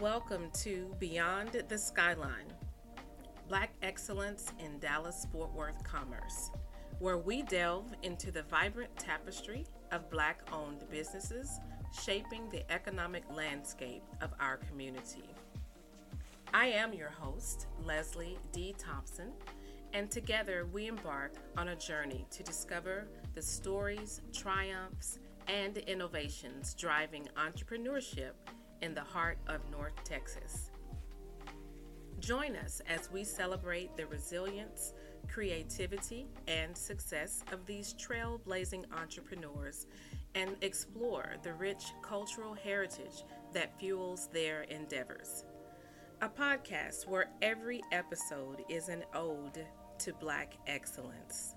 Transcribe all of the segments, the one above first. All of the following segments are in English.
Welcome to Beyond the Skyline Black Excellence in Dallas Fort Worth Commerce, where we delve into the vibrant tapestry of Black owned businesses shaping the economic landscape of our community. I am your host, Leslie D. Thompson, and together we embark on a journey to discover the stories, triumphs, and innovations driving entrepreneurship in the heart of North Texas. Join us as we celebrate the resilience, creativity, and success of these trailblazing entrepreneurs and explore the rich cultural heritage that fuels their endeavors. A podcast where every episode is an ode to Black excellence.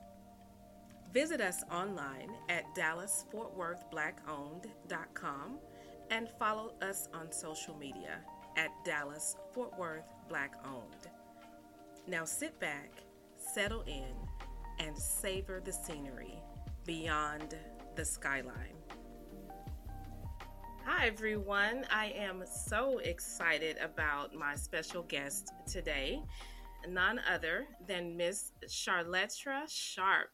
Visit us online at dallasfortworthblackowned.com and follow us on social media at Dallas Fort Worth Black Owned. Now sit back, settle in, and savor the scenery beyond the skyline. Hi, everyone. I am so excited about my special guest today, none other than Miss Charletra Sharp.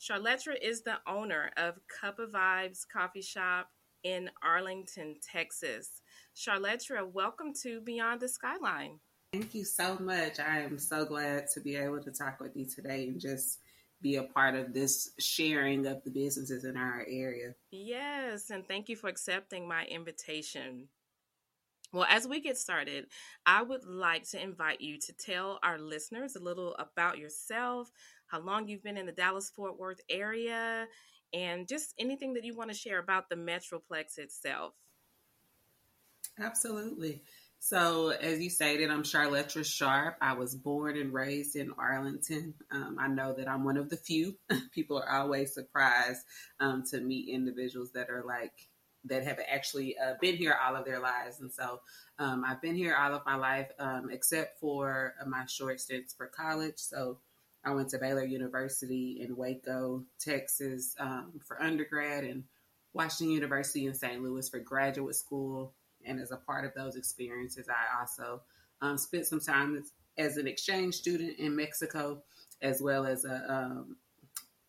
Charletra is the owner of Cup O' Vibes Coffee Shop in Arlington, Texas. Charletra, welcome to Beyond the Skyline. Thank you so much. I am so glad to be able to talk with you today and just be a part of this sharing of the businesses in our area. Yes, and thank you for accepting my invitation. Well, as we get started, I would like to invite you to tell our listeners a little about yourself, how long you've been in the Dallas Fort Worth area, and just anything that you want to share about the Metroplex itself. Absolutely. So, as you stated, I'm Charletra Sharp. I was born and raised in Arlington. Um, I know that I'm one of the few. People are always surprised um, to meet individuals that are like, that have actually uh, been here all of their lives. And so um, I've been here all of my life, um, except for my short stints for college. So, I went to Baylor University in Waco, Texas um, for undergrad and Washington University in St. Louis for graduate school. And as a part of those experiences, I also um, spent some time as, an exchange student in Mexico, as well as a um,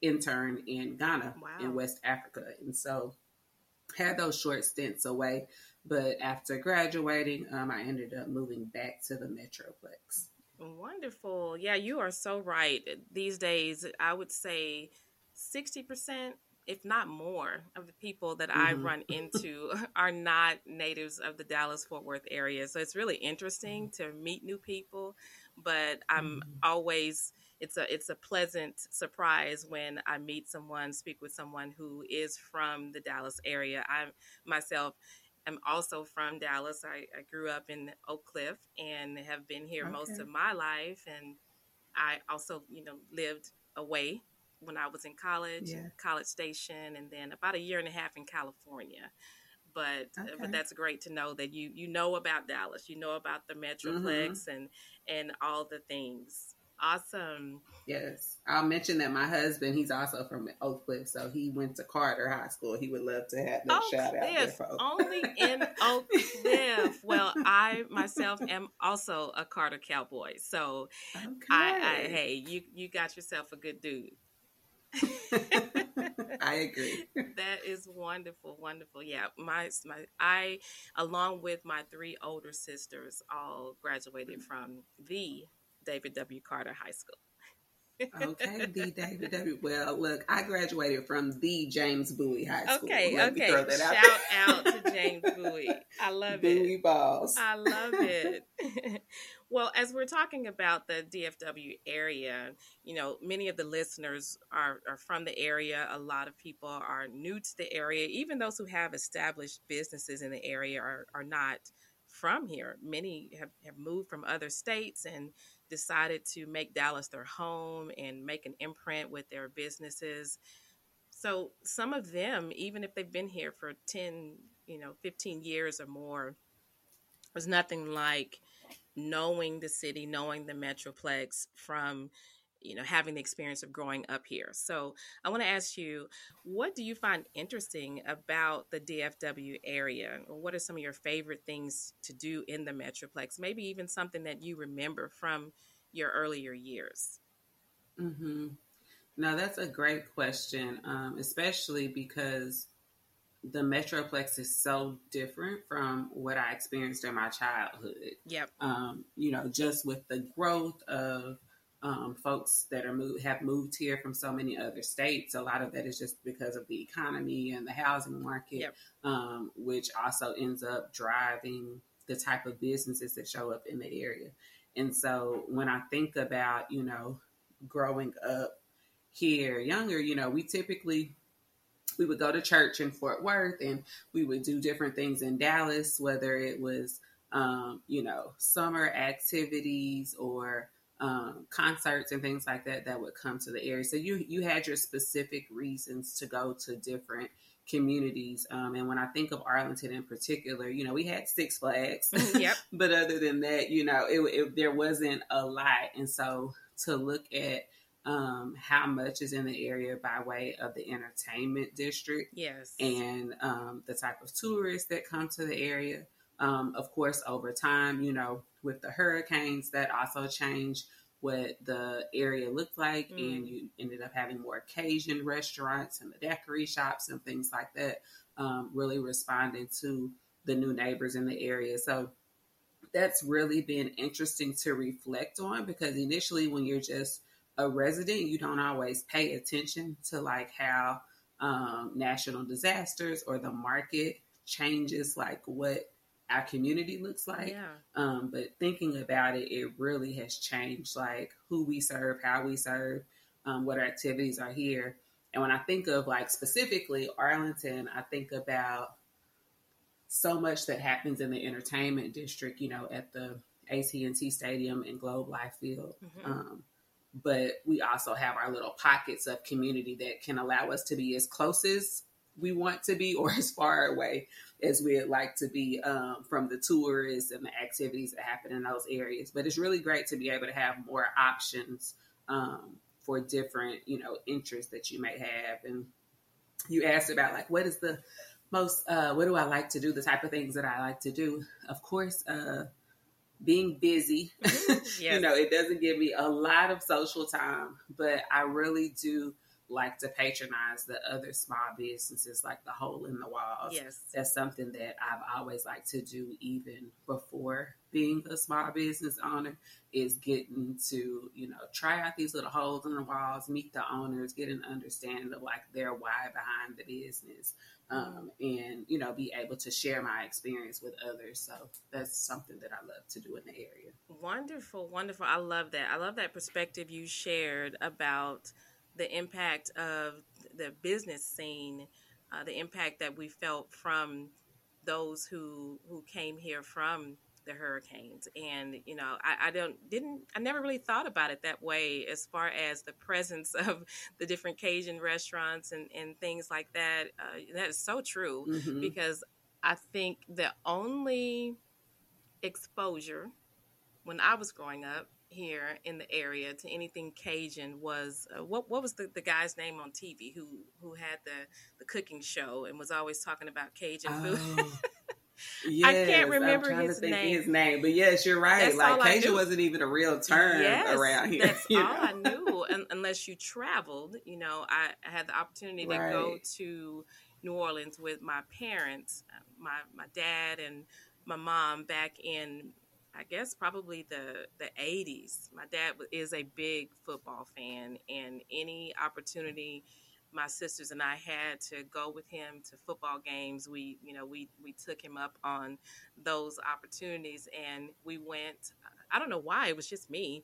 intern in Ghana wow. in West Africa. And so had those short stints away. But after graduating, um, I ended up moving back to the Metroplex. Wonderful. Yeah, you are so right. These days, I would say 60%, if not more, of the people that mm-hmm. I run into are not natives of the Dallas Fort Worth area. So it's really interesting to meet new people, but I'm mm-hmm. always it's a it's a pleasant surprise when I meet someone, speak with someone who is from the Dallas area. I myself am also from Dallas. I, I grew up in Oak Cliff and have been here okay. most of my life. And I also, you know, lived away when I was in college, yeah. College Station, and then about a year and a half in California. But okay. uh, but that's great to know that you you know about Dallas, you know about the Metroplex mm-hmm. and and all the things. Awesome. Yes. I'll mention that my husband, he's also from Oak Cliff, so he went to Carter High School. He would love to have that Oak shout Cliff, out there, folks. Only in Oak Cliff. Well, I myself am also a Carter Cowboy. So okay. I, I hey, you you got yourself a good dude. I agree. that is wonderful, wonderful. Yeah, my my I along with my three older sisters all graduated from the David W. Carter High School. okay, the David W. Well, look, I graduated from the James Bowie High School. Okay, Let okay. Shout out. out. to James Bowie. I love Bowie it. Bowie balls. I love it. well, as we're talking about the DFW area, you know, many of the listeners are, are from the area. A lot of people are new to the area. Even those who have established businesses in the area are, are not from here. Many have, have moved from other states and decided to make Dallas their home and make an imprint with their businesses. So some of them, even if they've been here for 10, you know, 15 years or more, there's nothing like knowing the city, knowing the Metroplex from you know having the experience of growing up here. So I want to ask you, what do you find interesting about the DFW area, or what are some of your favorite things to do in the Metroplex? Maybe even something that you remember from your earlier years. Mm-hmm. No, that's a great question, um, especially because the Metroplex is so different from what I experienced in my childhood. Yep. Um, you know, just with the growth of um, folks that are moved, have moved here from so many other states. A lot of that is just because of the economy and the housing market, Yep. um, which also ends up driving the type of businesses that show up in the area. And so when I think about, you know, growing up here younger, you know, we typically we would go to church in Fort Worth and we would do different things in Dallas, whether it was um, you know, summer activities or um, concerts and things like that that would come to the area. So you you had your specific reasons to go to different communities. Um, and when I think of Arlington in particular, you know, we had Six Flags. Yep. but other than that, you know, it, it, there wasn't a lot. And so to look at um, how much is in the area by way of the entertainment district Yes. and um, the type of tourists that come to the area. Um, of course, over time, you know, with the hurricanes, that also changed what the area looked like, Mm. and you ended up having more Cajun restaurants and the daiquiri shops and things like that, um, really responding to the new neighbors in the area. So that's really been interesting to reflect on because initially, when you're just a resident, you don't always pay attention to like how um, national disasters or the market changes, like what our community looks like. yeah. Um, but thinking about it, it really has changed like who we serve, how we serve, um, what our activities are here. And when I think of like specifically Arlington, I think about so much that happens in the entertainment district, you know, at the AT&T Stadium and Globe Life Field. Mhm. Um, but we also have our little pockets of community that can allow us to be as close as we want to be or as far away as we'd like to be um, from the tourists and the activities that happen in those areas. But it's really great to be able to have more options um, for different, you know, interests that you may have. And you asked about like what is the most, uh, what do I like to do? The type of things that I like to do. Of course, uh, being busy. Yes. you know, it doesn't give me a lot of social time, but I really do like to patronize the other small businesses like the hole in the walls. Yes. That's something that I've always liked to do even before being a small business owner is getting to, you know, try out these little holes in the walls, meet the owners, get an understanding of like their why behind the business. Um, and you know, be able to share my experience with others. So that's something that I love to do in the area. Wonderful, wonderful. I love that. I love that perspective you shared about the impact of the business scene, uh, the impact that we felt from those who who came here from the hurricanes. And you know, I, I don't didn't I never really thought about it that way as far as the presence of the different Cajun restaurants and and things like that. Uh, that is so true Mhm. because I think the only exposure when I was growing up here in the area to anything Cajun was uh, what what was the, the guy's name on TV who who had the the cooking show and was always talking about Cajun food. Oh. Yes, I'm remember trying his name. his name, but yes, you're right. That's like Cajun wasn't even a real term Yes, around here. That's all know? I knew, un- unless you traveled. You know, I, I had the opportunity to go to New Orleans with my parents, uh, my my dad and my mom back in, I guess probably the the eighties. My dad is a big football fan, and any opportunity my sisters and I had to go with him to football games, we you know we we took him up on those opportunities, and we went. I don't know why it was just me.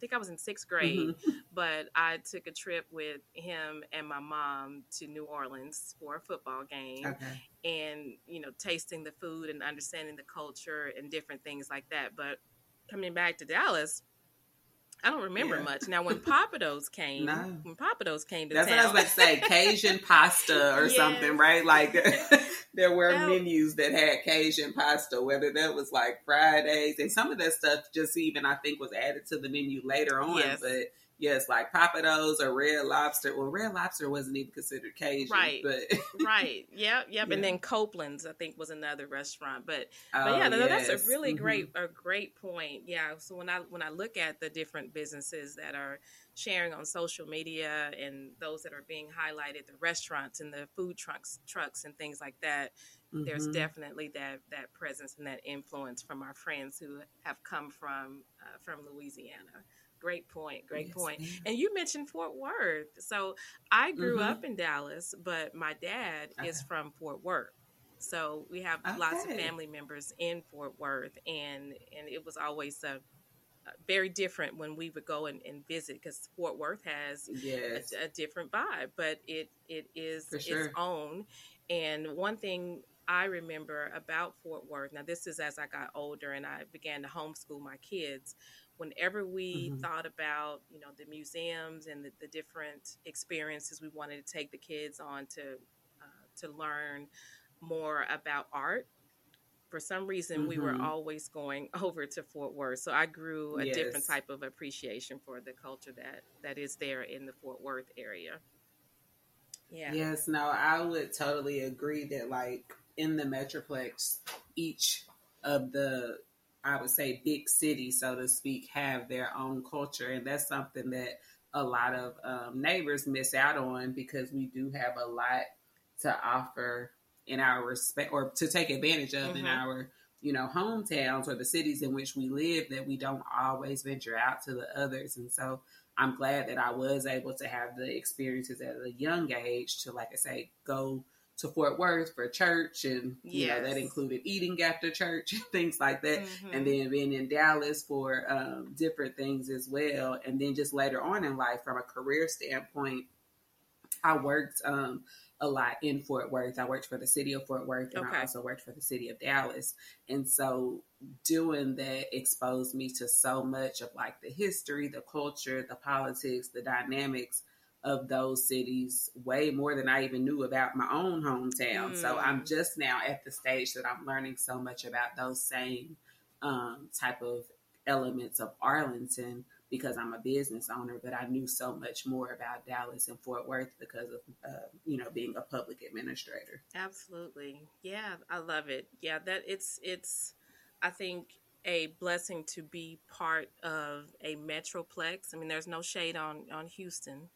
I think I was in sixth grade, Mhm. but I took a trip with him and my mom to New Orleans for a football game Okay. and, you know, tasting the food and understanding the culture and different things like that. But coming back to Dallas, I don't remember Yeah. much. Now, when Pappadeaux came, No. when Pappadeaux came to That's what I town, was about to say. Cajun pasta or Yes. something, right? Like there were menus that had Cajun pasta, whether that was like Fridays and some of that stuff just even I think was added to the menu later on. Yes. But yes, like Pappadeaux or Red Lobster. Well, Red Lobster wasn't even considered Cajun, right? But right, yep, yep. Yeah. And then Copeland's, I think, was another restaurant. But oh, but yeah, yes. that's a really mm-hmm. great a great point. Yeah. So when I when I look at the different businesses that are sharing on social media and those that are being highlighted, the restaurants and the food trucks trucks and things like that. Mm-hmm. There's definitely that that presence and that influence from our friends who have come from uh, from Louisiana. Great point. Great yes, point. And you mentioned Fort Worth. So I grew mm-hmm. up in Dallas, but my dad is uh-huh. from Fort Worth. So we have okay. lots of family members in Fort Worth, and and it was always a, a very different when we would go and, and visit because Fort Worth has yes. a, a, different vibe, but it it is sure. its own. And one thing I remember about Fort Worth. Now, this is as I got older and I began to homeschool my kids whenever we mm-hmm. thought about you know the museums and the, the, different experiences we wanted to take the kids on to uh, to learn more about art for some reason mm-hmm. we were mm-hmm. always going over to fort worth so i grew a yes. different type of appreciation for the culture that that is there in the fort worth area yeah yes no i would totally agree that like in the metroplex each of the I would say big cities, so to speak, have their own culture, and that's something that a lot of um, neighbors miss out on because we do have a lot to offer in our respect or to take advantage of mm-hmm. in our you know hometowns or the cities in which we live that we don't always venture out to the others and so i'm glad that i was able to have the experiences at a young age to like i say go to Fort Worth for church, and you yes. know that included eating after church, and things like that, mm-hmm. and then being in Dallas for um, different things as well. And then just later on in life, from a career standpoint, I worked um, a lot in Fort Worth. I worked for the city of Fort Worth, and okay. I also worked for the city of Dallas. And so doing that exposed me to so much of like the history, the culture, the politics, the dynamics of those cities way more than I even knew about my own hometown. Mm. So I'm mm. just now at the stage that I'm learning so much about those same um, type of elements of Arlington because I'm a business owner, but I knew so much more about Dallas and Fort Worth because of, uh, you know, being a public administrator. Absolutely. Yeah, I love it. Yeah, that it's, it's, I think a blessing to be part of a metroplex. I mean, there's no shade on, on Houston,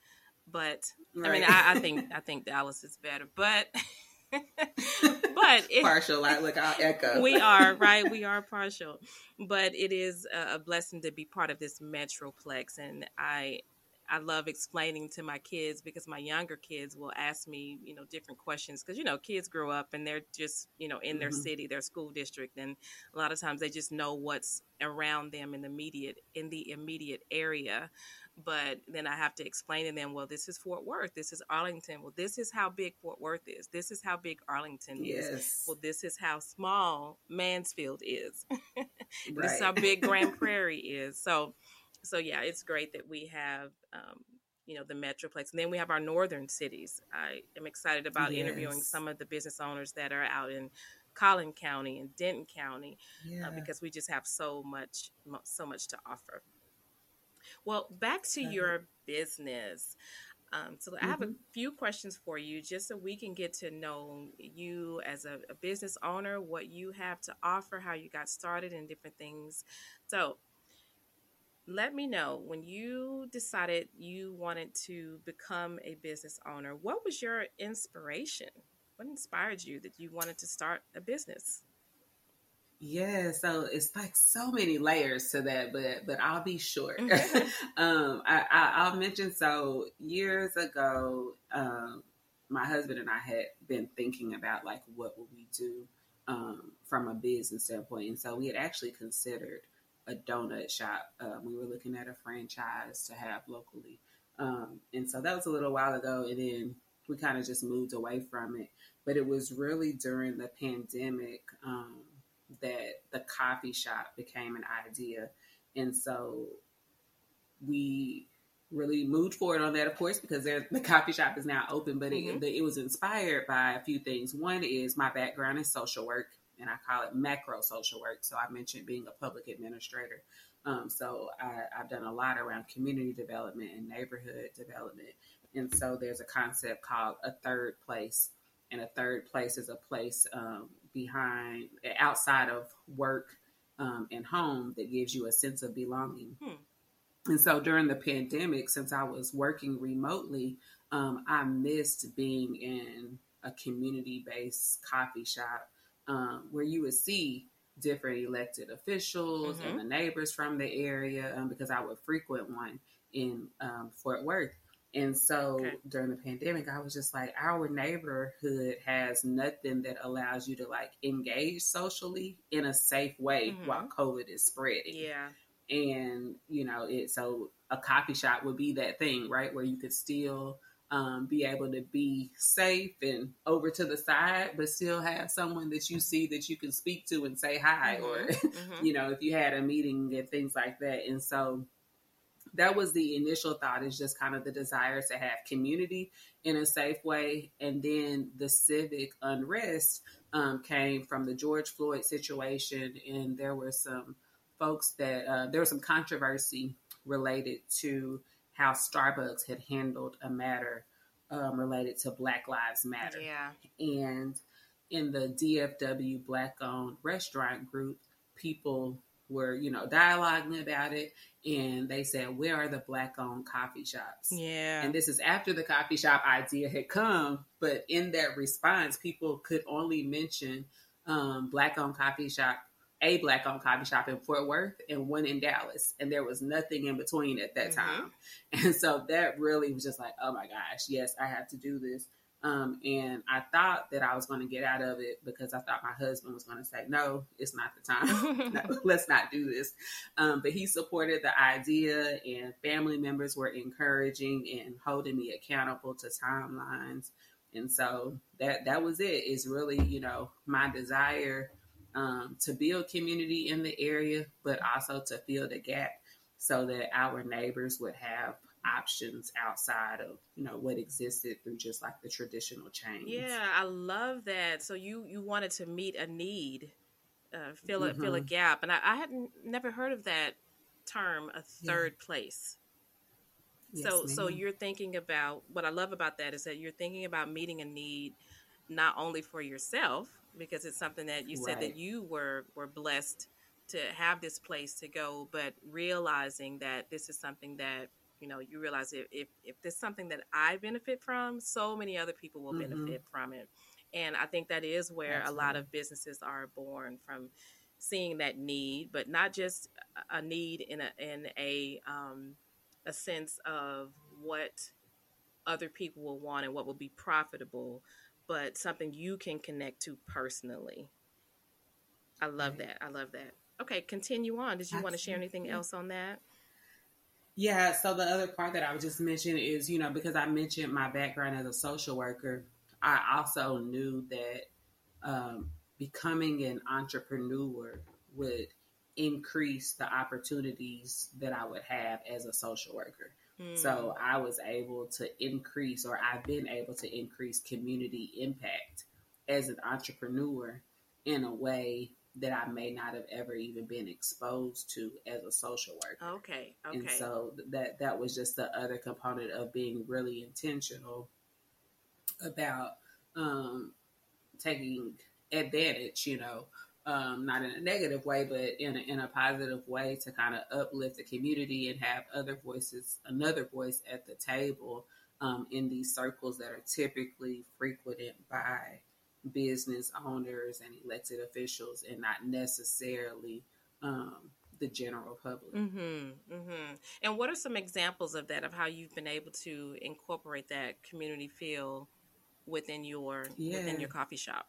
but right. I mean, I, I, think I think Dallas is better, but but it, partial. Like, look, I'll echo. we are right. We are partial, but it is a, blessing to be part of this metroplex, and I I love explaining to my kids because my younger kids will ask me, you know, different questions because you know kids grow up and they're just you know in their mm-hmm. city, their school district, and a lot of times they just know what's around them in the immediate in the immediate area but then I have to explain to them, well, this is Fort Worth, this is Arlington. Well, this is how big Fort Worth is. This is how big Arlington yes. is. Well, this is how small Mansfield is. this is how big Grand Prairie is. So, so yeah, it's great that we have, um, you know, the Metroplex, and then we have our northern cities. I am excited about yes. interviewing some of the business owners that are out in Collin County and Denton County, uh, yeah. uh, because we just have so much, so much to offer. Well, back to your business. Um, so I have mm-hmm. a few questions for you just so we can get to know you as a, a, business owner, what you have to offer, how you got started, and different things. So let me know when you decided you wanted to become a business owner, what was your inspiration? What inspired you that you wanted to start a business? Yeah, so it's like so many layers to that, but but I'll be short. um, I, I will mention so years ago, um, my husband and I had been thinking about like what would we do um, from a business standpoint, and so we had actually considered a donut shop. Uh, we were looking at a franchise to have locally, um, and so that was a little while ago, and then we kind of just moved away from it. But it was really during the pandemic. Um, that the coffee shop became an idea. And so we really moved forward on that, of course, because the coffee shop is now open. But mm-hmm. it, it was inspired by a few things. One is my background in social work, and I call it macro social work. So I mentioned being a public administrator. Um, so I, I've done a lot around community development and neighborhood development. And so there's a concept called a third place. And a third place is a place um, behind, outside of work um, and home that gives you a sense of belonging. Hmm. And so during the pandemic, since I was working remotely, um, I missed being in a community based coffee shop um, where you would see different elected officials mm-hmm. and the neighbors from the area um, because I would frequent one in um, Fort Worth. And so okay. during the pandemic, I was just like, our neighborhood has nothing that allows you to like engage socially in a safe way mm-hmm. while COVID is spreading. Yeah. And, you know, it so a coffee shop would be that thing, right? Where you could still um, be able to be safe and over to the side, but still have someone that you see that you can speak to and say hi, mm-hmm. or, mm-hmm. you know, if you had a meeting and things like that. And so, that was the initial thought is just kind of the desire to have community in a safe way. And then the civic unrest um, came from the george floyd situation. And there were some folks that uh, there was some controversy related to how starbucks had handled a matter um, related to black lives matter. Yeah. And in the dfw black owned restaurant group people were, you know, dialoguing about it. And they said, Where are the black owned coffee shops? Yeah. And this is after the coffee shop idea had come. But in that response, people could only mention um, black owned coffee shop, a black owned coffee shop in Fort Worth and one in Dallas. And there was nothing in between at that mm-hmm. time. And so that really was just like, Oh my gosh, yes, I have to do this. Um, and I thought that I was going to get out of it because I thought my husband was going to say, no, it's not the time. no, let's not do this. Um, but he supported the idea, and family members were encouraging and holding me accountable to timelines. And so that that was it. it. Is really, you know, my desire um, to build community in the area, but also to fill the gap so that our neighbors would have options outside of you know what existed through just like the traditional chains. Yeah, I love that. So you you wanted to meet a need, uh, fill a mm-hmm. fill a gap, and I, I had never heard of that term, a third yeah. place. Yes, so ma'am. so you're thinking about what I love about that is that you're thinking about meeting a need not only for yourself because it's something that you said right. that you were were blessed to have this place to go, but realizing that this is something that you know you realize if if, if there's something that i benefit from so many other people will mm-hmm. benefit from it and i think that is where Absolutely. a lot of businesses are born from seeing that need but not just a need in a in a um, a sense of what other people will want and what will be profitable but something you can connect to personally i love right. that i love that okay continue on did you Absolutely. want to share anything else on that yeah, so the other part that I was just mentioning is, you know, because I mentioned my background as a social worker, I also knew that um, becoming an entrepreneur would increase the opportunities that I would have as a social worker. Mm. So I was able to increase, or I've been able to increase community impact as an entrepreneur in a way that I may not have ever even been exposed to as a social worker. Okay. Okay. And so that that was just the other component of being really intentional about um, taking advantage, you know, um, not in a negative way, but in a, in a positive way to kind of uplift the community and have other voices, another voice at the table um, in these circles that are typically frequented by business owners and elected officials and not necessarily um, the general public. Mm-hmm, mm-hmm. And what are some examples of that, of how you've been able to incorporate that community feel within your yeah. within your coffee shop?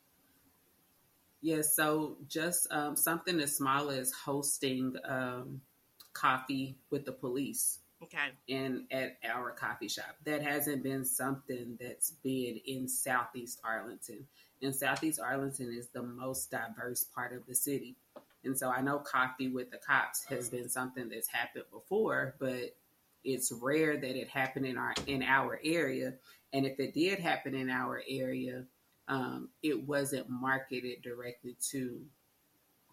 Yeah, so just um, something as small as hosting um, coffee with the police. Okay. And at our coffee shop. That hasn't been something that's been in Southeast Arlington and Southeast Arlington is the most diverse part of the city. And so I know coffee with the cops has been something that's happened before, but it's rare that it happened in our in our area. And if it did happen in our area, um, it wasn't marketed directly to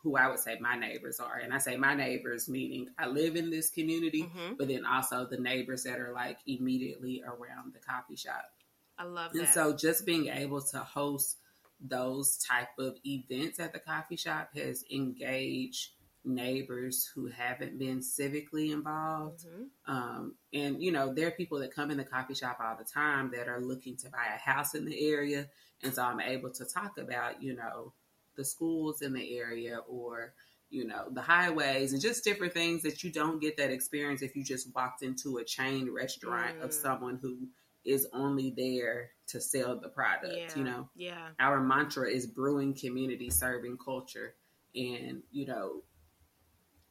who I would say my neighbors are. And I say my neighbors, meaning I live in this community, mm-hmm. but then also the neighbors that are like immediately around the coffee shop. I love that. And so just being able to host those type of events at the coffee shop has engaged neighbors who haven't been civically involved. Mm-hmm. Um, and, you know, there are people that come in the coffee shop all the time that are looking to buy a house in the area. And so I'm able to talk about, you know, the schools in the area or you know the highways and just different things that you don't get that experience if you just walked into a chain restaurant mm. of someone who is only there to sell the product yeah. you know yeah our mantra is brewing community serving culture and you know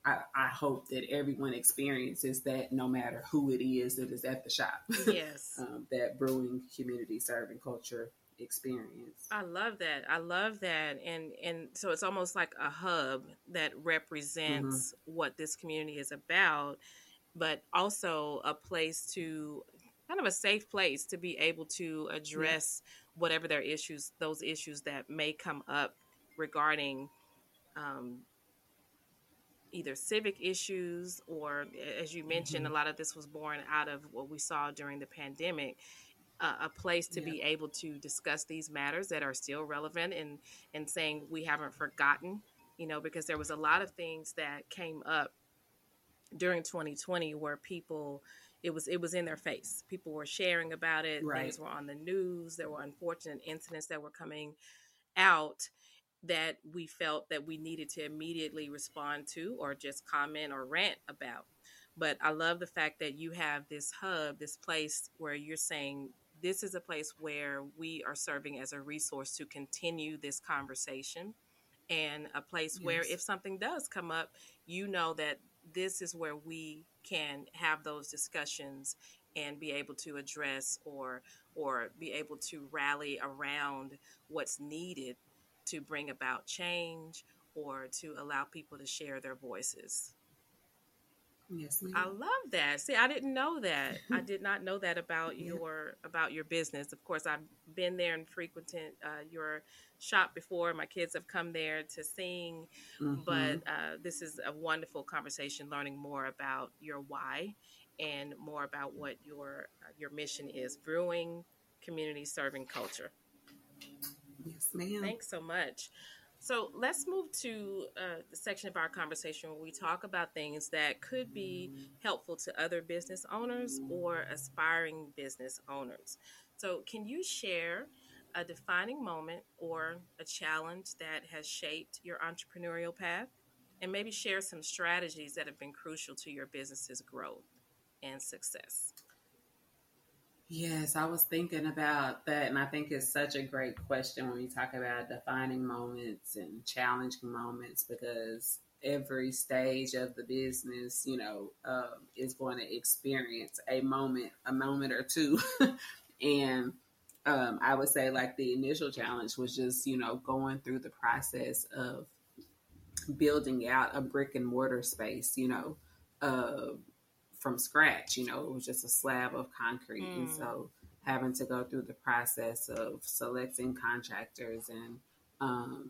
I, I, hope that everyone experiences that no matter who it is that is at the shop. Yes. um, that brewing community serving culture experience. I love that. I love that. And and so it's almost like a hub that represents mm-hmm. what this community is about, but also a place to kind of a safe place to be able to address yeah. whatever their issues, those issues that may come up regarding um, either civic issues or, as you mentioned, mm-hmm. a lot of this was born out of what we saw during the pandemic a, a place to yeah. be able to discuss these matters that are still relevant and and saying we haven't forgotten you know because there was a lot of things that came up during 2020 where people it was it was in their face people were sharing about it right. things were on the news there were unfortunate incidents that were coming out that we felt that we needed to immediately respond to or just comment or rant about but i love the fact that you have this hub this place where you're saying this is a place where we are serving as a resource to continue this conversation and a place yes. where if something does come up, you know that this is where we can have those discussions and be able to address or or be able to rally around what's needed to bring about change or to allow people to share their voices. Yes, ma'am. I love that. See, I didn't know that. I did not know that about yeah. your about your business. Of course, I've been there and frequented uh, your shop before. My kids have come there to sing, mm-hmm. but uh, this is a wonderful conversation. Learning more about your why and more about what your uh, your mission is: brewing, community serving culture. Yes, ma'am. Thanks so much. So let's move to uh, the section of our conversation where we talk about things that could be helpful to other business owners or aspiring business owners. So, can you share a defining moment or a challenge that has shaped your entrepreneurial path? And maybe share some strategies that have been crucial to your business's growth and success. Yes, I was thinking about that, and I think it's such a great question when we talk about defining moments and challenging moments because every stage of the business, you know, uh, is going to experience a moment, a moment or two. and um, I would say, like, the initial challenge was just, you know, going through the process of building out a brick and mortar space, you know, uh, from scratch. You know, it was just a slab of concrete, mm. and so having to go through the process of selecting contractors and um,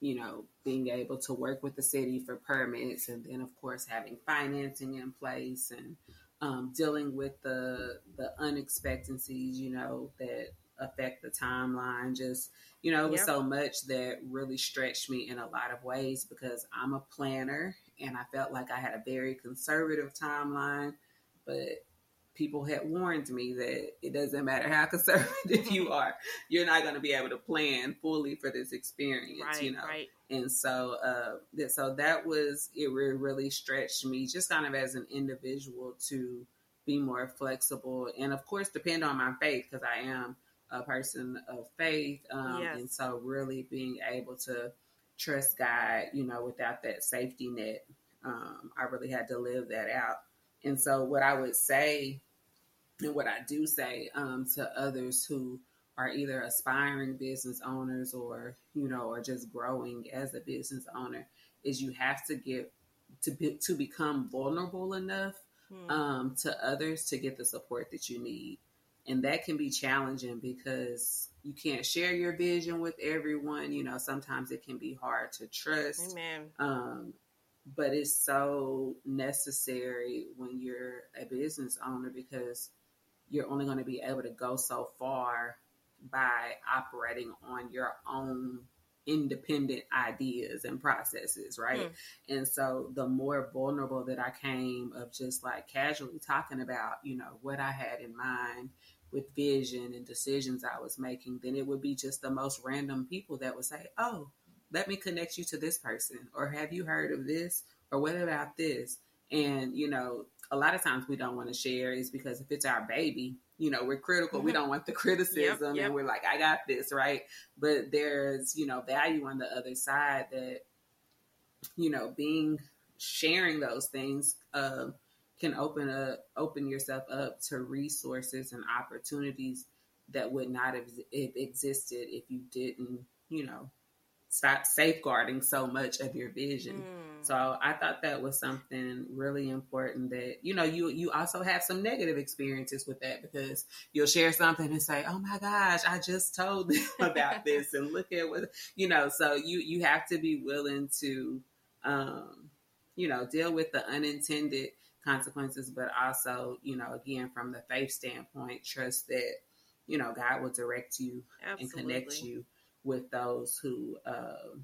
you know being able to work with the city for permits, and then of course having financing in place and um, dealing with the the unexpectancies. You know that affect the timeline. Just you know, it was yep. so much that really stretched me in a lot of ways because I'm a planner and I felt like I had a very conservative timeline, but people had warned me that it doesn't matter how conservative you are, you're not going to be able to plan fully for this experience, right, you know. Right. And so, uh, that, so that was it. Really stretched me, just kind of as an individual, to be more flexible, and of course, depend on my faith because I am a person of faith, um, yes. and so really being able to trust God, you know, without that safety net. Um, I really had to live that out. And so, what I would say, and what I do say um, to others who are either aspiring business owners or, you know, or just growing as a business owner, is you have to get to be, to become vulnerable enough hmm. um, to others to get the support that you need. And that can be challenging because you can't share your vision with everyone. You know, sometimes it can be hard to trust. Amen. Um, but it's so necessary when you're a business owner because you're only going to be able to go so far by operating on your own independent ideas and processes, right? Mm. And so the more vulnerable that I came of just like casually talking about, you know, what I had in mind with vision and decisions I was making, then it would be just the most random people that would say, Oh, let me connect you to this person, or have you heard of this, or what about this? And, you know, a lot of times we don't want to share is because if it's our baby, you know, we're critical. Mm-hmm. We don't want the criticism yep, yep. and we're like, I got this, right? But there's, you know, value on the other side that, you know, being sharing those things uh, can open a open yourself up to resources and opportunities that would not have existed if you didn't, you know, stop safeguarding so much of your vision. Mm. So I thought that was something really important that you know you you also have some negative experiences with that because you'll share something and say, "Oh my gosh, I just told them about this and look at what you know." So you you have to be willing to um you know deal with the unintended consequences but also, you know, again from the faith standpoint, trust that you know God will direct you Absolutely. and connect you with those who uh,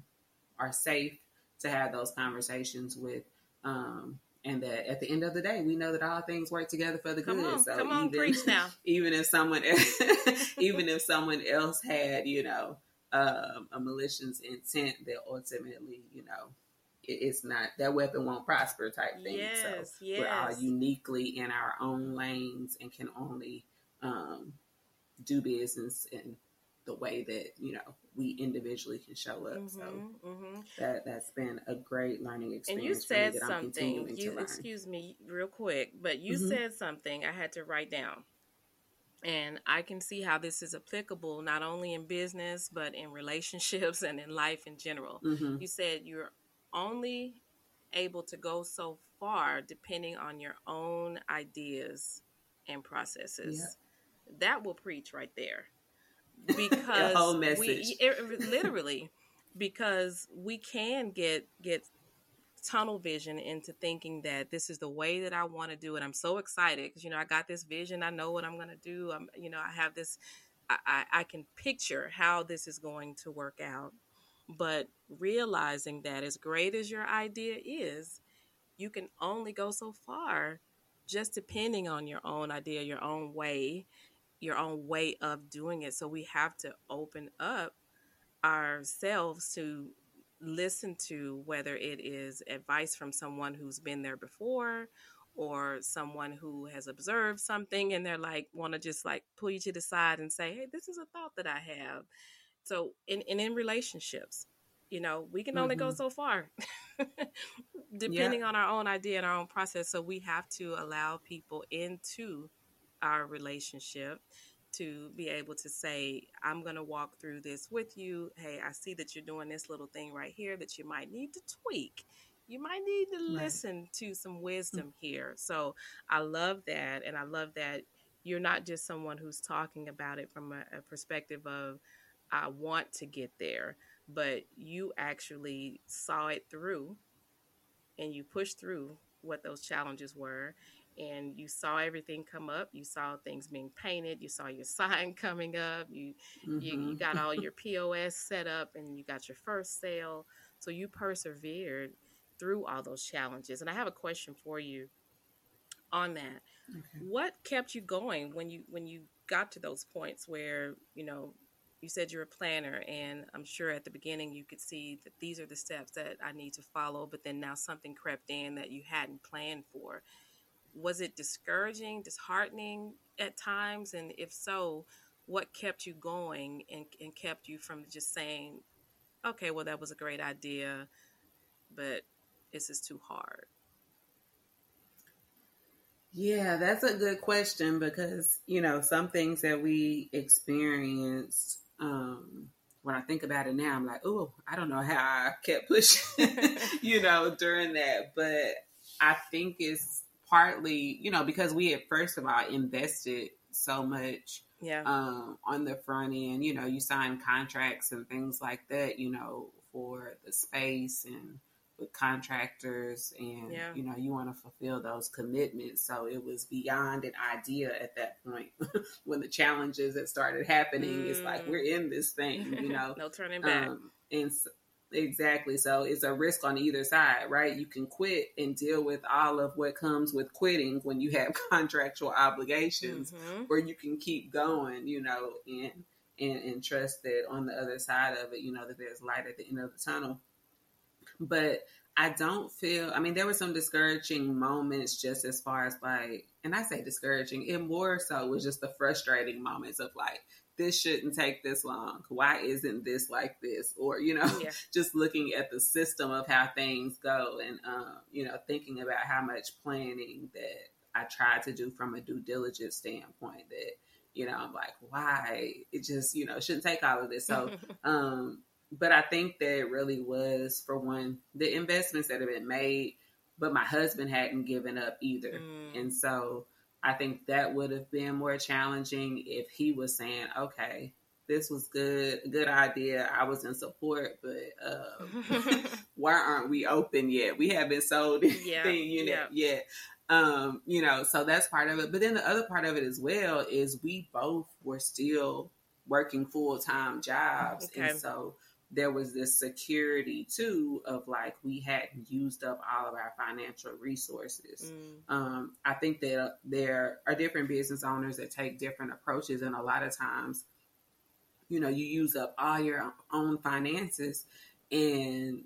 are safe to have those conversations with. Um, and that at the end of the day, we know that all things work together for the come good. On, so come on, even, preach now. even if someone, even if someone else had, you know, um, a malicious intent, that ultimately, you know, it's not that weapon won't prosper type thing. Yes, so yes. we're all uniquely in our own lanes and can only um, do business in the way that you know we individually can show up. Mm-hmm, so mm-hmm. that that's been a great learning experience. And you said something. You excuse me, real quick, but you mm-hmm. said something I had to write down. And I can see how this is applicable not only in business, but in relationships and in life in general. Mm-hmm. You said you're only able to go so far depending on your own ideas and processes. That will preach right there because whole message. We, it, literally because we can get get tunnel vision into thinking that this is the way that I want to do it. I'm so excited because you know I got this vision. I know what I'm going to do. I'm you know I have this. I, I, I can picture how this is going to work out, but realizing that as great as your idea is, you can only go so far just depending on your own idea, your own way, your own way of doing it. So we have to open up ourselves to listen to whether it is advice from someone who's been there before or someone who has observed something and they're like want to just like pull you to the side and say hey this is a thought that i have so in in, in relationships you know we can only mm-hmm. go so far depending yeah. on our own idea and our own process so we have to allow people into our relationship to be able to say, I'm going to walk through this with you. Hey, I see that you're doing this little thing right here that you might need to tweak. You might need to right. listen to some wisdom here. So I love that. And I love that you're not just someone who's talking about it from a, a perspective of, I want to get there, but you actually saw it through and you pushed through what those challenges were and you saw everything come up you saw things being painted you saw your sign coming up you mm-hmm. you, you mm-hmm. got all your pos set up and you got your first sale so you persevered through all those challenges and i have a question for you on that okay. what kept you going when you when you got to those points where you know you said you're a planner and i'm sure at the beginning you could see that these are the steps that i need to follow but then now something crept in that you hadn't planned for was it discouraging, disheartening at times? And if so, what kept you going and, and kept you from just saying, okay, well, that was a great idea, but this is too hard? Yeah, that's a good question because, you know, some things that we experienced, um, when I think about it now, I'm like, oh, I don't know how I kept pushing, you know, during that. But I think it's partly, you know, because we had first of all invested so much yeah um, on the front end. You know, you sign contracts and things like that. You know, for the space and with contractors and Yeah. you know you want to fulfill those commitments so it was beyond an idea at that point when the challenges that started happening it's like Mm. we're in this thing you know no turning back. um, and s exactly so it's a risk on either side right you can quit and deal with all of what comes with quitting when you have contractual obligations Mhm. or you can keep going, you know, and and and trust that on the other side of it, you know, that there's light at the end of the tunnel. But I don't feel. I mean, there were some discouraging moments, just as far as like, and I say discouraging, and more so was just the frustrating moments of like, this shouldn't take this long. Why isn't this like this? Or you know, Yeah. just looking at the system of how things go, and um, you know, thinking about how much planning that I tried to do from a due diligence standpoint. That you know, I'm like, why? It just you know shouldn't take all of this. So um, but I think that it really was for one the investments that have been made, but my husband hadn't given up either, Mm. and so I think that would have been more challenging if he was saying, "Okay, this was good, good idea. I was in support, but um, why aren't we open yet? We haven't sold Yeah, anything you know, yeah. yet." Um, you know, so that's part of it. But then the other part of it as well is we both were still working full time jobs, Okay. and so there was this security too of like we hadn't used up all of our financial resources. Mm. Um, I think that there are different business owners that take different approaches, and a lot of times, you know, you use up all your own finances, and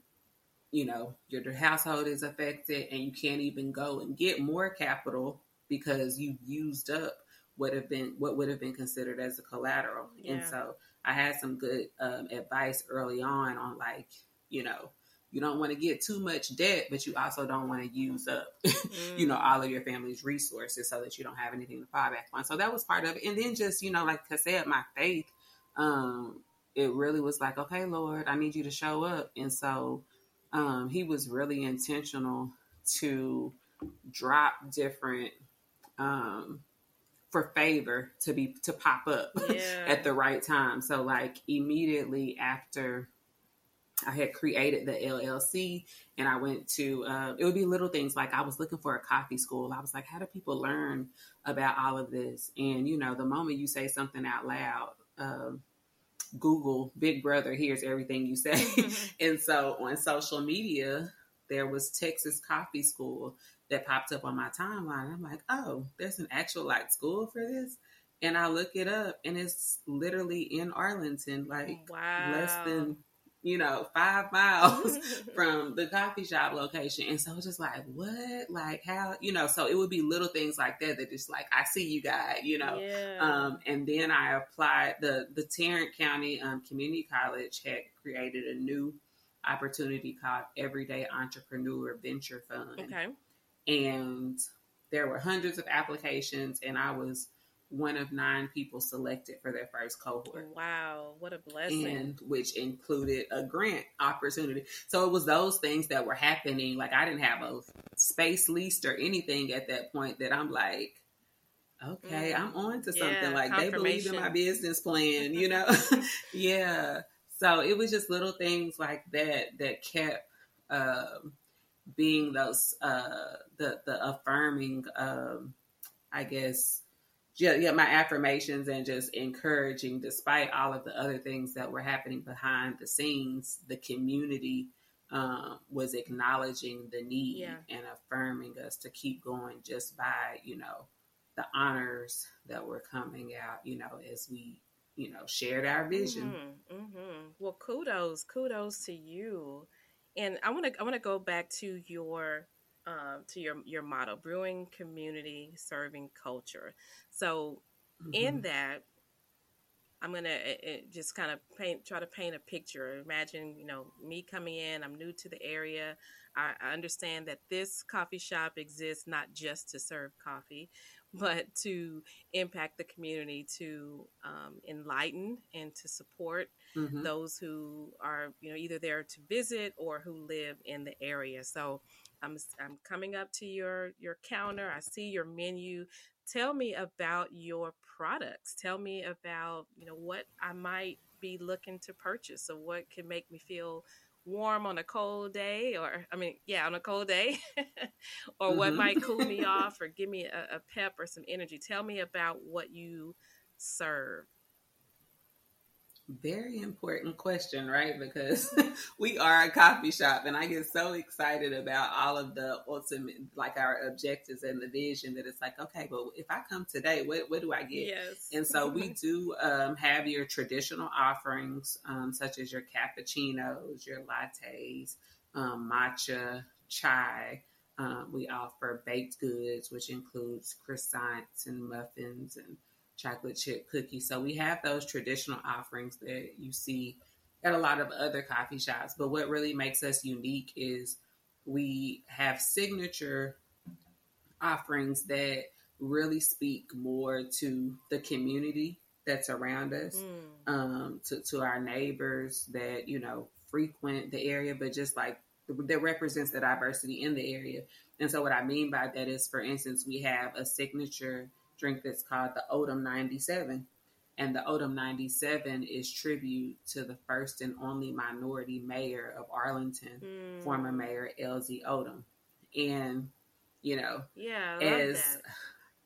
you know your household is affected, and you can't even go and get more capital because you've used up what have been what would have been considered as a collateral, and so I had some good um, advice early on on like you know. You don't want to get too much debt, but you also don't want to use up you know, Mm. all of your family's resources so that you don't have anything to fall back on. So that was part of it. And then just, you know, like I said, my faith, um, it really was like, okay, Lord, I need you to show up. And so um, he was really intentional to drop different um, for favor to be to pop up Yeah. at the right time. So like immediately after I had created the LLC and I went to, uh, it would be little things like I was looking for a coffee school. I was like, how do people learn about all of this? And, you know, the moment you say something out loud, um, Google Big Brother hears everything you say. and so on social media, there was Texas Coffee School that popped up on my timeline. I'm like, oh, there's an actual like school for this. And I look it up and it's literally in Arlington, like wow. less than, you know, five miles from the coffee shop location. And so it's just like, what? Like how, you know, so it would be little things like that that just like, I see you guys, you know. Yeah. Um, and then I applied the the Tarrant County um, Community College had created a new opportunity called Everyday Entrepreneur Venture Fund okay. And there were hundreds of applications and i was one of nine people selected for their first cohort Wow. What a blessing. and which included a grant opportunity so it was those things that were happening like i didn't have a space leased or anything at that point that i'm like okay Mm. i'm on to something Yeah, like they believe in my business plan you know yeah so it was just little things like that that kept um, being those uh, the the affirming um, i guess yeah, yeah, my affirmations and just encouraging, despite all of the other things that were happening behind the scenes, the community um, was acknowledging the need Yeah. and affirming us to keep going just by, you know, the honors that were coming out, you know, as we, you know, shared our vision. hmm Well, kudos, kudos to you. And I want to I want to go back to your um, to your your motto, brewing community, serving culture. So in Mhm. that, I'm gonna uh, uh, just kind of paint, try to paint a picture. Imagine, you know, me coming in. I'm new to the area. I, I understand that this coffee shop exists not just to serve coffee, but to impact the community, to um, enlighten and to support Mhm. those who are, you know, either there to visit or who live in the area. So I'm I'm coming up to your your counter. I see your menu. tell me about your products. Tell me about, you know, what I might be looking to purchase or what can make me feel warm on a cold day or i mean yeah on a cold day or mm-hmm. what might cool me off or give me a, a pep or some energy tell me about what you serve very important question, right? Because we are a coffee shop, and I get so excited about all of the ultimate, like our objectives and the vision that it's like, okay, well, if I come today, what, what do I get? Yes. And so we do um, have your traditional offerings, um, such as your cappuccinos, your lattes, um, matcha, chai. Um, we offer baked goods, which includes croissants and muffins and chocolate chip cookies. So we have those traditional offerings that you see at a lot of other coffee shops. But what really makes us unique is we have signature offerings that really speak more to the community that's around us, mm. um, to, to our neighbors that, you know, frequent the area, but just like that represents the diversity in the area. And so what I mean by that is, for instance, we have a signature drink that's called the Odom 97. And the Odom 97 is tribute to the first and only minority mayor of Arlington, mm. former Mayor Elzie Odom. And, you know, yeah, as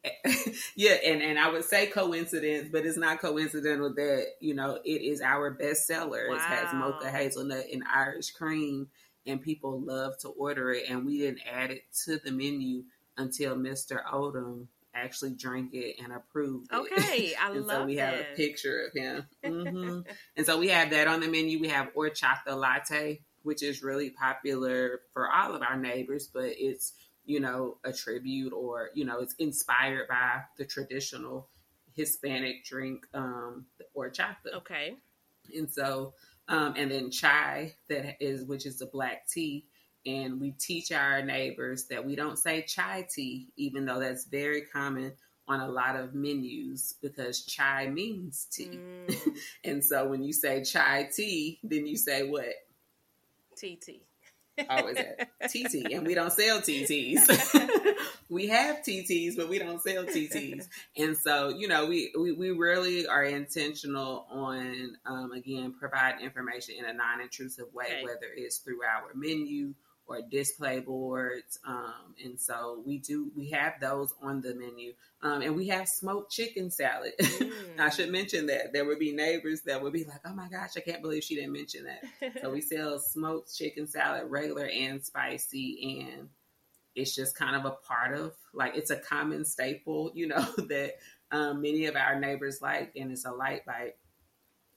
yeah, and, and I would say coincidence, but it's not coincidental that, you know, it is our bestseller. Wow. It has mocha hazelnut and Irish cream, and people love to order it. And we didn't add it to the menu until Mr. Odom actually drank it and approved it. Okay, I and love so we have a picture of him. Mm-hmm. and so we have that on the menu. We have horchata latte, which is really popular for all of our neighbors, but it's you know a tribute or you know it's inspired by the traditional Hispanic drink, um, horchata. Okay, and so um, and then chai that is which is the black tea and we teach our neighbors that we don't say chai tea, even though that's very common on a lot of menus because chai means tea. Mm. and so when you say chai tea, then you say what? TT. Oh, is it TT? And we don't sell TTs. we have TTs, but we don't sell TTs. And so, you know, we, we, we really are intentional on, um, again, providing information in a non intrusive way, okay. whether it's through our menu or display boards. Um, and so we do, we have those on the menu. Um, and we have smoked chicken salad. Mm. I should mention that there would be neighbors that would be like, oh my gosh, I can't believe she didn't mention that. so we sell smoked chicken salad, regular and spicy. And it's just kind of a part of like, it's a common staple, you know, that um, many of our neighbors like. And it's a light bite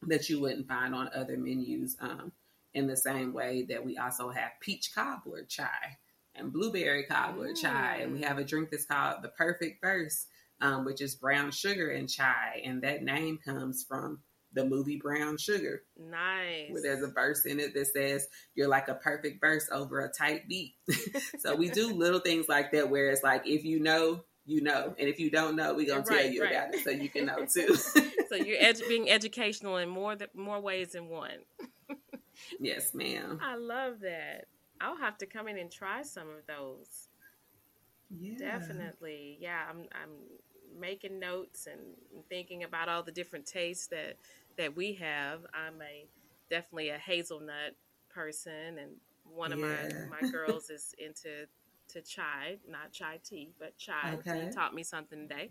that you wouldn't find on other menus. Um, in the same way that we also have peach cobbler chai and blueberry cobbler mm. chai. And we have a drink that's called the perfect verse, um, which is brown sugar and chai. And that name comes from the movie Brown Sugar. Nice. Where there's a verse in it that says, You're like a perfect verse over a tight beat. so we do little things like that where it's like, if you know, you know. And if you don't know, we're going to tell you right. about it so you can know too. so you're edu- being educational in more, th- more ways than one. Yes, ma'am. I love that. I'll have to come in and try some of those. Yeah. Definitely. Yeah, I'm I'm making notes and thinking about all the different tastes that that we have. I'm a definitely a hazelnut person and one of yeah. my my girls is into to chai, not chai tea, but chai. Okay. Taught me something today.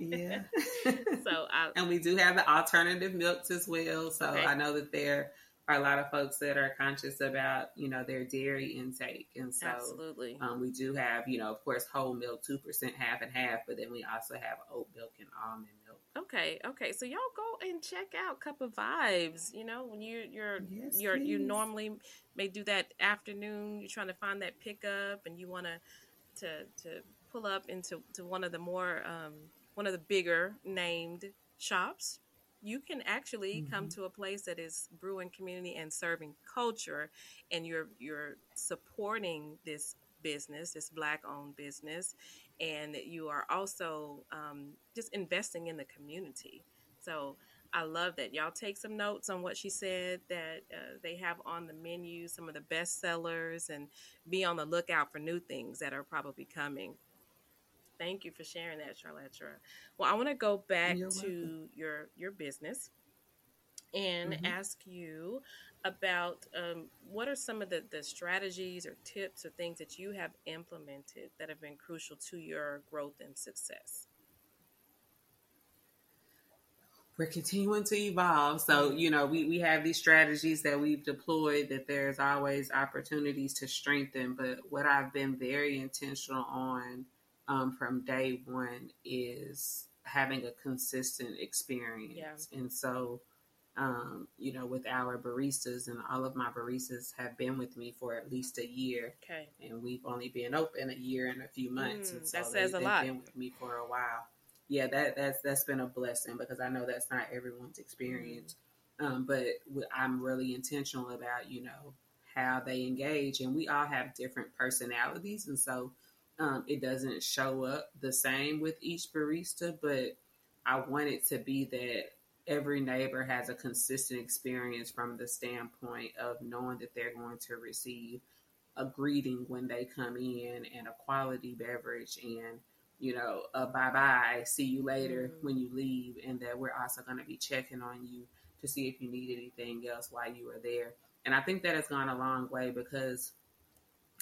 yeah. so I, and we do have the alternative milks as well. So okay. I know that they're are a lot of folks that are conscious about you know their dairy intake, and so absolutely, um, we do have you know of course whole milk two percent half and half, but then we also have oat milk and almond milk. Okay, okay, so y'all go and check out Cup O' Vibes. You know when you you're yes, you're please. you normally may do that afternoon. You're trying to find that pickup, and you want to to to pull up into to one of the more um, one of the bigger named shops you can actually mm-hmm. come to a place that is brewing community and serving culture and you're you're supporting this business this black owned business and you are also um, just investing in the community. So i love that. Y'all take some notes on what she said that uh, they have on the menu some of the best sellers and be on the lookout for new things that are probably coming Thank you for sharing that, Charlotte. Well, I want to go back You're to welcome. your your business and Mhm. ask you about um, what are some of the, the strategies or tips or things that you have implemented that have been crucial to your growth and success. we're continuing to evolve. So, you know, we, we have these strategies that we've deployed that there's always opportunities to strengthen. But what I've been very intentional on um, from day one is having a consistent experience. And so, um, you know, with our baristas and all of my baristas have been with me for at least a year. Okay. And we've only been open a year and a few months. Mm, and so that says they've a lot. been with me for a while yeah, that that's that's been a blessing because I know that's not everyone's experience. Um, but I'm really intentional about you know how they engage, and we all have different personalities, and so um, it doesn't show up the same with each barista. But I want it to be that every neighbor has a consistent experience from the standpoint of knowing that they're going to receive a greeting when they come in and a quality beverage and you know, a bye bye, see you later Mhm. when you leave, and that we're also going to be checking on you to see if you need anything else while you are there. And I think that has gone a long way because,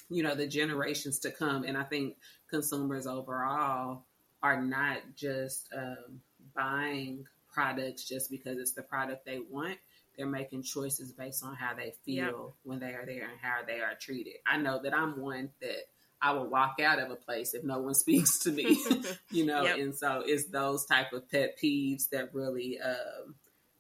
you know, the generations to come, and I think consumers overall are not just um, buying products just because it's the product they want. They're making choices based on how they feel when they are there and how they are treated. I know that I'm one that I will walk out of a place if no one speaks to me, you know. Yep. And so it's those type of pet peeves that really um,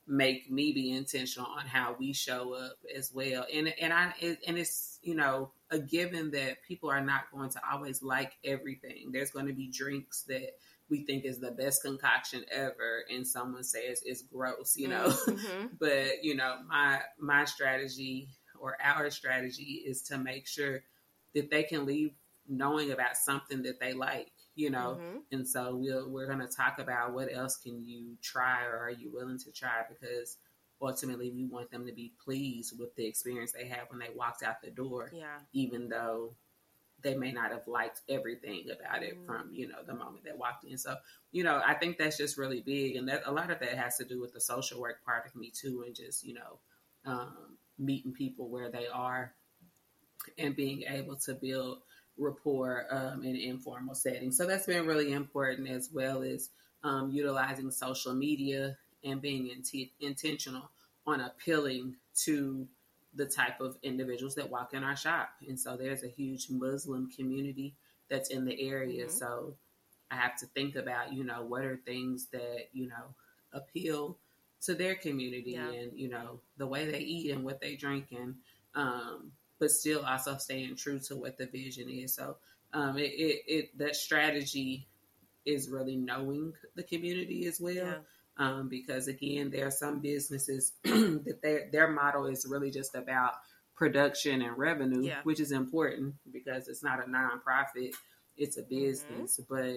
make me be intentional on how we show up as well. And and I it, and it's you know a given that people are not going to always like everything. There's going to be drinks that we think is the best concoction ever, and someone says it's gross, you know. Mhm. but you know my my strategy or our strategy is to make sure that they can leave knowing about something that they like you know Mhm. and so we'll we're going to talk about what else can you try or are you willing to try because ultimately we want them to be pleased with the experience they have when they walked out the door Yeah. even though they may not have liked everything about it Mm. from you know the moment they walked in so you know i think that's just really big and that a lot of that has to do with the social work part of me too and just you know um, meeting people where they are and being able to build rapport um, in an informal settings. so that's been really important as well as um, utilizing social media and being int- intentional on appealing to the type of individuals that walk in our shop. And so there's a huge Muslim community that's in the area. Mhm. So I have to think about, you know, what are things that, you know, appeal to their community Yeah. and, you know, the way they eat and what they drink and um but still also staying true to what the vision is. So um it, it, it that strategy is really knowing the community as well Yeah. Um, because again, there are some businesses that their their model is really just about production and revenue, Yeah. which is important because it's not a nonprofit; it's Mm-hmm. a business. But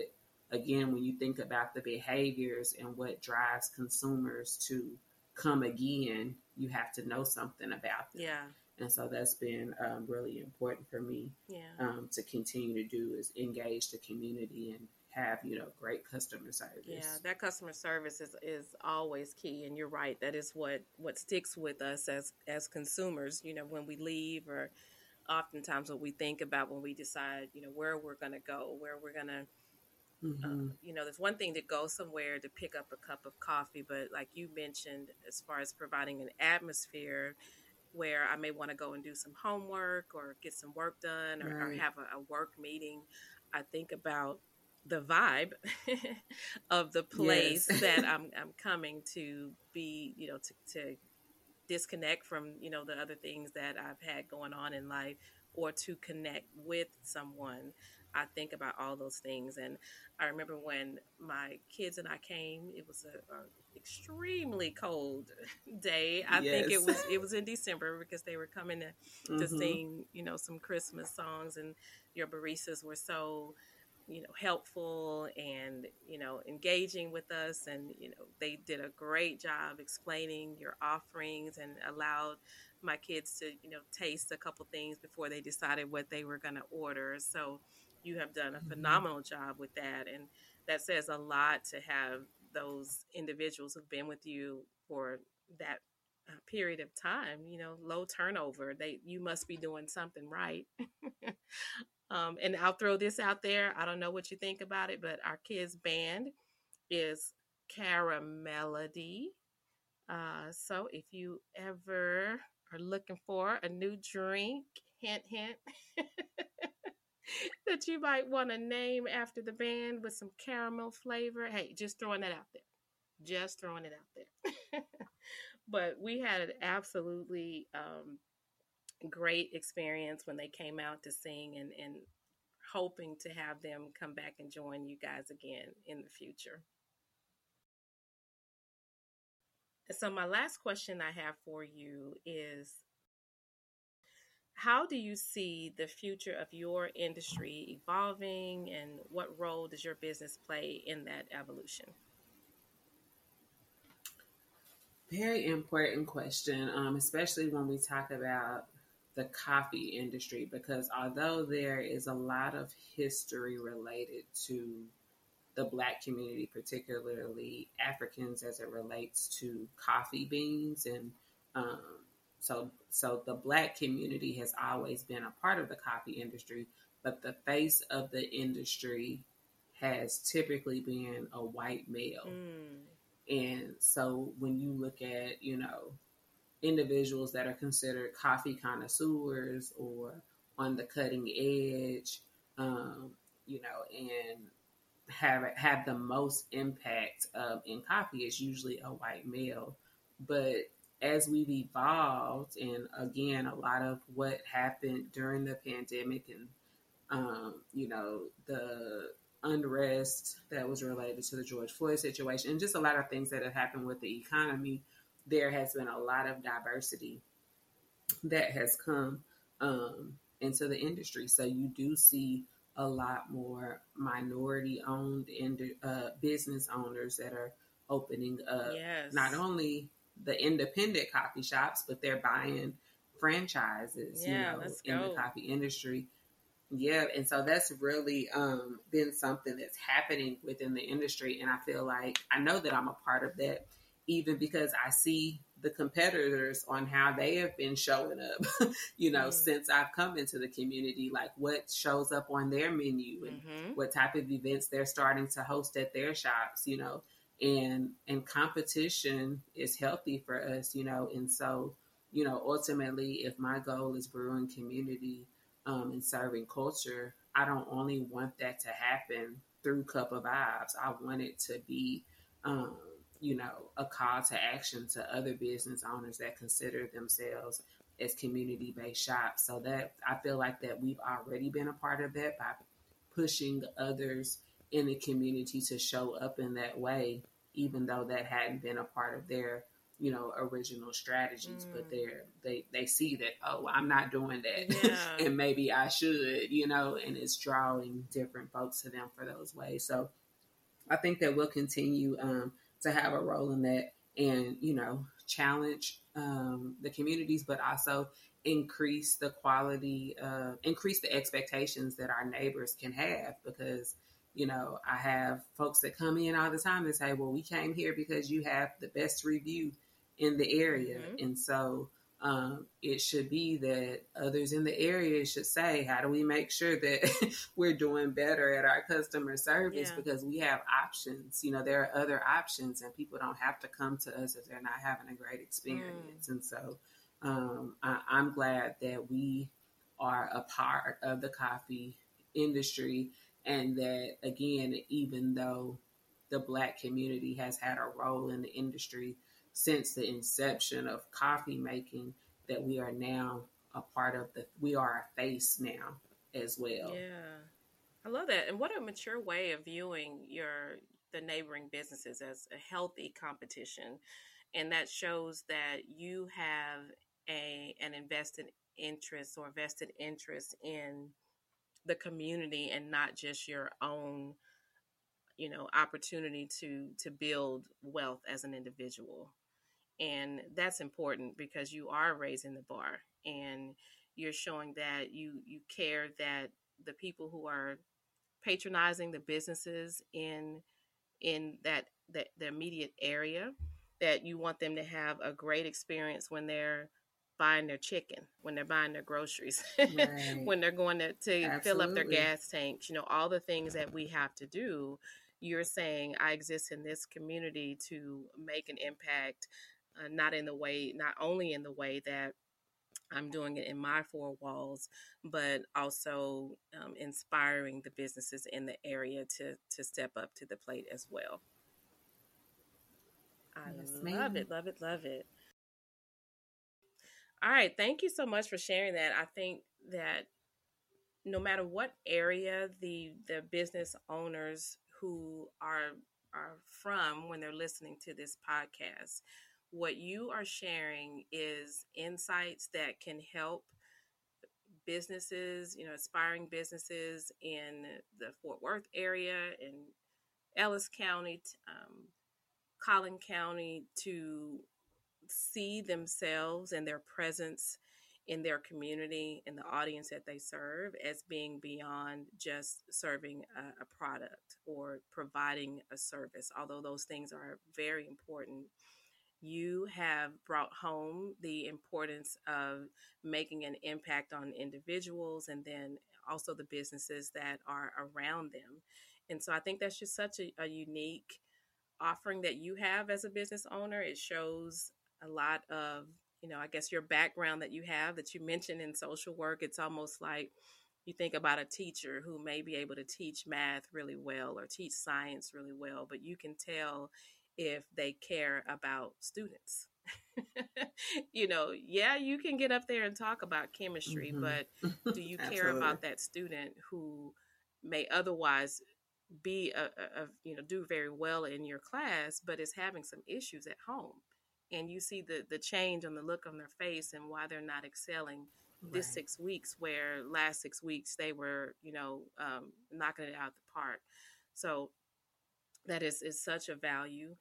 again, when you think about the behaviors and what drives consumers to come again, you have to know something about them. Yeah. And so that's been um, really important for me Yeah. um, to continue to do is engage the community and have you know great customer service. Yeah, that customer service is, is always key, and you're right. That is what what sticks with us as as consumers. You know, when we leave, or oftentimes what we think about when we decide, you know, where we're going to go, where we're going to Mhm. uh, you know, there's one thing to go somewhere to pick up a cup of coffee, but like you mentioned, as far as providing an atmosphere where I may want to go and do some homework or get some work done or, or have a, a work meeting, I think about the vibe of the place Yes. that I'm, I'm coming to be, you know, to, to disconnect from, you know, the other things that I've had going on in life or to connect with someone. I think about all those things. And I remember when my kids and I came, it was a, a extremely cold day. I think it was it was in December because they were coming to, to Mhm. sing, you know, some Christmas songs and your baristas were so you know helpful and you know engaging with us. And you know they did a great job explaining your offerings and allowed my kids to you know taste a couple things before they decided what they were going to order. So you have done a mm-hmm. phenomenal job with that. And that says a lot to have those individuals who've been with you for that uh, period of time you know low turnover. They you must be doing something right um, and i'll throw this out there i don't know what you think about it but our kids band is caramelody uh, so if you ever are looking for a new drink hint hint that you might want to name after the band with some caramel flavor hey just throwing that out there. Just throwing it out there. But we had an absolutely um, great experience when they came out to sing and, and hoping to have them come back and join you guys again in the future. So, my last question I have for you is How do you see the future of your industry evolving, and what role does your business play in that evolution? Very important question, um, especially when we talk about the coffee industry, because although there is a lot of history related to the black community, particularly Africans, as it relates to coffee beans, and um, so so the black community has always been a part of the coffee industry, but the face of the industry has typically been a white male. Mm. And so when you look at, you know, individuals that are considered coffee connoisseurs or on the cutting edge, um, you know, and have have the most impact um, in coffee is usually a white male. But as we've evolved, and again, a lot of what happened during the pandemic and um, you know the unrest that was related to the George Floyd situation and just a lot of things that have happened with the economy, there has been a lot of diversity that has come um, into the industry. So you do see a lot more minority owned uh, business owners that are opening up yes. not only the independent coffee shops, but they're buying franchises, yeah, you know, in the coffee industry. Yeah, and so that's really um, been something that's happening within the industry, and I feel like I know that I'm a part of that, even because I see the competitors on how they have been showing up, you know, mm-hmm. since I've come into the community, like what shows up on their menu and mm-hmm. what type of events they're starting to host at their shops, you know, and and competition is healthy for us, you know, and so you know, ultimately, if my goal is brewing community um, and serving culture, I don't only want that to happen through Cup O' Vibes. I want it to be, um, you know, a call to action to other business owners that consider themselves as community based shops. So that I feel like that we've already been a part of that by pushing others in the community to show up in that way, even though that hadn't been a part of their you know original strategies mm. but they're they they see that oh i'm not doing that yeah. and maybe i should you know and it's drawing different folks to them for those ways so i think that we'll continue um, to have a role in that and you know challenge um, the communities but also increase the quality uh, increase the expectations that our neighbors can have because you know, I have folks that come in all the time and say, well, we came here because you have the best review in the area. Mm-hmm. And so um, it should be that others in the area should say, how do we make sure that we're doing better at our customer service? Yeah. Because we have options. You know, there are other options, and people don't have to come to us if they're not having a great experience. Mm. And so um, I, I'm glad that we are a part of the coffee industry and that again even though the black community has had a role in the industry since the inception of coffee making that we are now a part of the we are a face now as well. Yeah. I love that. And what a mature way of viewing your the neighboring businesses as a healthy competition. And that shows that you have a an invested interest or vested interest in the community and not just your own you know opportunity to to build wealth as an individual and that's important because you are raising the bar and you're showing that you you care that the people who are patronizing the businesses in in that, that the immediate area that you want them to have a great experience when they're buying their chicken, when they're buying their groceries, right. when they're going to, to fill up their gas tanks, you know, all the things that we have to do. You're saying, I exist in this community to make an impact, uh, not in the way, not only in the way that I'm doing it in my four walls, but also um, inspiring the businesses in the area to to step up to the plate as well. I yes, love it, love it, love it. All right. Thank you so much for sharing that. I think that no matter what area the the business owners who are are from when they're listening to this podcast, what you are sharing is insights that can help businesses, you know, aspiring businesses in the Fort Worth area, in Ellis County, um, Collin County to see themselves and their presence in their community and the audience that they serve as being beyond just serving a, a, product or providing a service, although those things are very important. You have brought home the importance of making an impact on individuals and then also the businesses that are around them. And so I think that's just such a, a unique offering that you have as a business owner. It shows a lot of, you know, I guess your background that you have that you mentioned in social work. It's almost like you think about a teacher who may be able to teach math really well or teach science really well, but you can tell if they care about students. you know, yeah, you can get up there and talk about chemistry, mm-hmm. but do you care about that student who may otherwise be a, a, you know do very well in your class but is having some issues at home and you see the the change on the look on their face and why they're not excelling right. this six weeks where last six weeks they were you know um, knocking it out the park so that is is such a value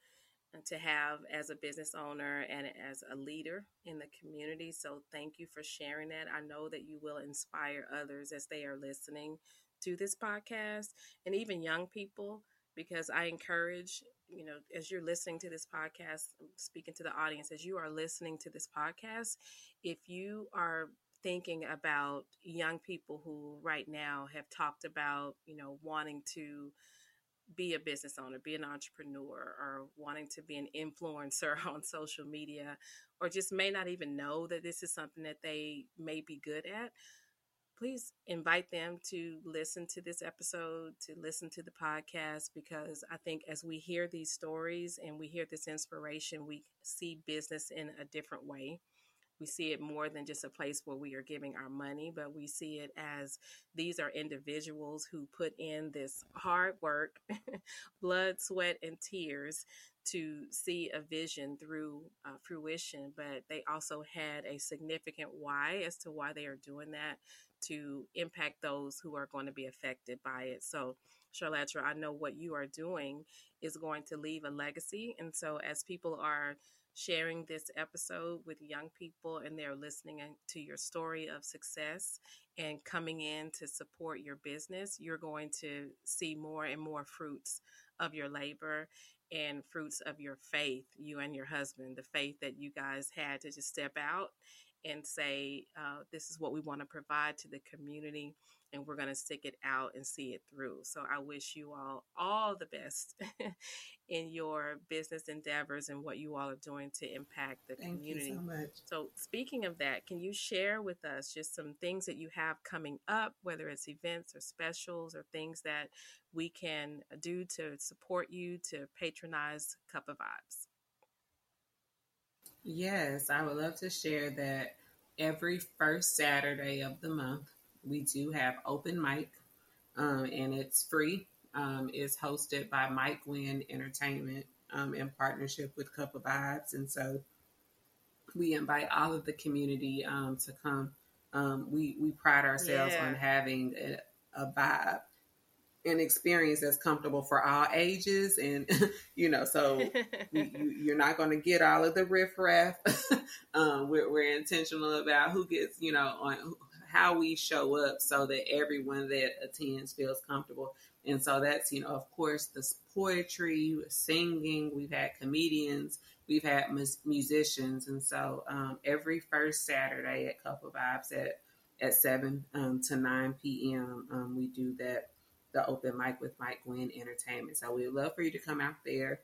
uh, to have as a business owner and as a leader in the community so thank you for sharing that. I know that you will inspire others as they are listening to this podcast and even young people because I encourage, you know, as you're listening to this podcast, um, speaking to the audience, as you are listening to this podcast, if you are thinking about young people who right now have talked about, you know, wanting to be a business owner, be an entrepreneur, or wanting to be an influencer on social media, or just may not even know that this is something that they may be good at, please invite them to listen to this episode, to listen to the podcast, because I think as we hear these stories and we hear this inspiration, we see business in a different way. We see it more than just a place where we are giving our money, but we see it as these are individuals who put in this hard work, blood, sweat, and tears to see a vision through uh, fruition, but they also had a significant why as to why they are doing that to impact those who are going to be affected by it. So, Charletra, I know what you are doing is going to leave a legacy. And so, as people are sharing this episode with young people and they're listening to your story of success and coming in to support your business, you're going to see more and more fruits of your labor and fruits of your faith, you and your husband, the faith that you guys had to just step out and say, uh, this is what we want to provide to the community, and we're going to stick it out and see it through. So I wish you all all the best in your business endeavors and what you all are doing to impact the Thank community. You so much. So speaking of that, can you share with us just some things that you have coming up, whether it's events or specials or things that we can do to support you to patronize Cup O' Vibes? Yes, I would love to share that every first Saturday of the month, we do have open mic, um, and it's free. Um, it's hosted by Mike Wynn Entertainment um, in partnership with Cup O' Vibes. And so we invite all of the community um, to come. Um, we, we pride ourselves yeah. on having a, a vibe an experience that's comfortable for all ages and you know so you, are not going to get all of the riffraff um, we're, we're, intentional about who gets you know on how we show up so that everyone that attends feels comfortable and so that's you know of course the poetry singing we've had comedians we've had musicians and so um, every first saturday at Cup O' Vibes at at 7 um, to 9 p.m um, we do that the open mic with Mike Gwynn Entertainment. So we'd love for you to come out there.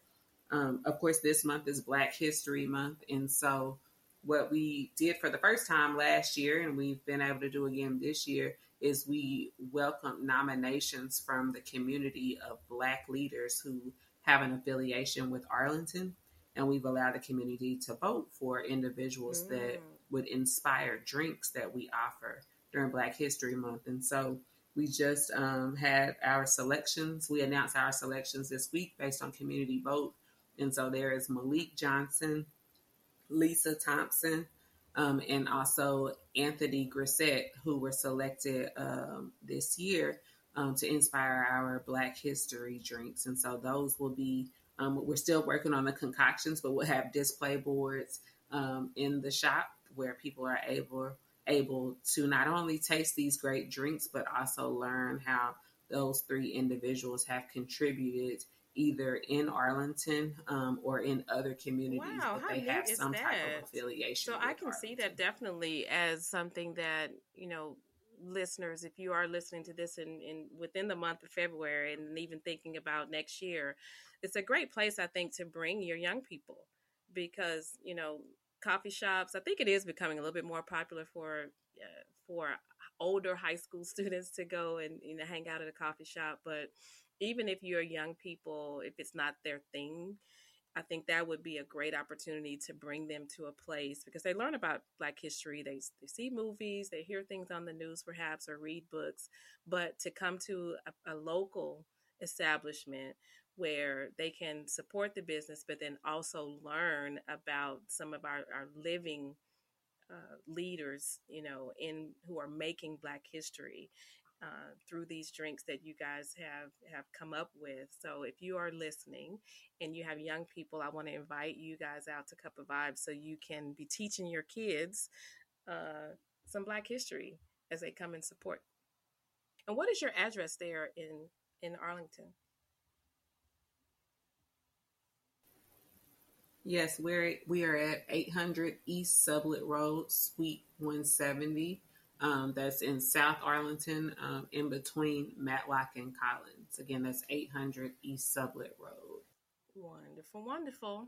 Um, of course, this month is Black History Month. And so what we did for the first time last year, and we've been able to do again this year, is we welcome nominations from the community of Black leaders who have an affiliation with Arlington. And we've allowed the community to vote for individuals mm. that would inspire drinks that we offer during Black History Month. And so we just um, had our selections. We announced our selections this week based on community vote. And so there is Malik Johnson, Lisa Thompson, um, and also Anthony Grissett, who were selected um, this year um, to inspire our Black History drinks. And so those will be, um, we're still working on the concoctions, but we'll have display boards um, in the shop where people are able able to not only taste these great drinks, but also learn how those three individuals have contributed either in Arlington um, or in other communities, wow, but they have some that? type of affiliation. So I can Arlington. see that definitely as something that you know listeners if you are listening to this in, in within the month of february and even thinking about next year it's a great place i think to bring your young people because you know coffee shops. I think it is becoming a little bit more popular for uh, for older high school students to go and you know hang out at a coffee shop. But even if you're young people, if it's not their thing, I think that would be a great opportunity to bring them to a place because they learn about Black history. They, they see movies, they hear things on the news, perhaps, or read books. But to come to a, a local establishment where they can support the business, but then also learn about some of our, our living uh, leaders, you know, in who are making Black history uh, through these drinks that you guys have have come up with. So if you are listening and you have young people, I want to invite you guys out to Cup O' Vibes so you can be teaching your kids uh, some Black history as they come and support. And what is your address there in in Arlington? Yes, we're we are at 800 East Sublett Road, Suite 170. Um, that's in South Arlington, um, in between Matlock and Collins. Again, that's 800 East Sublett Road. Wonderful, wonderful.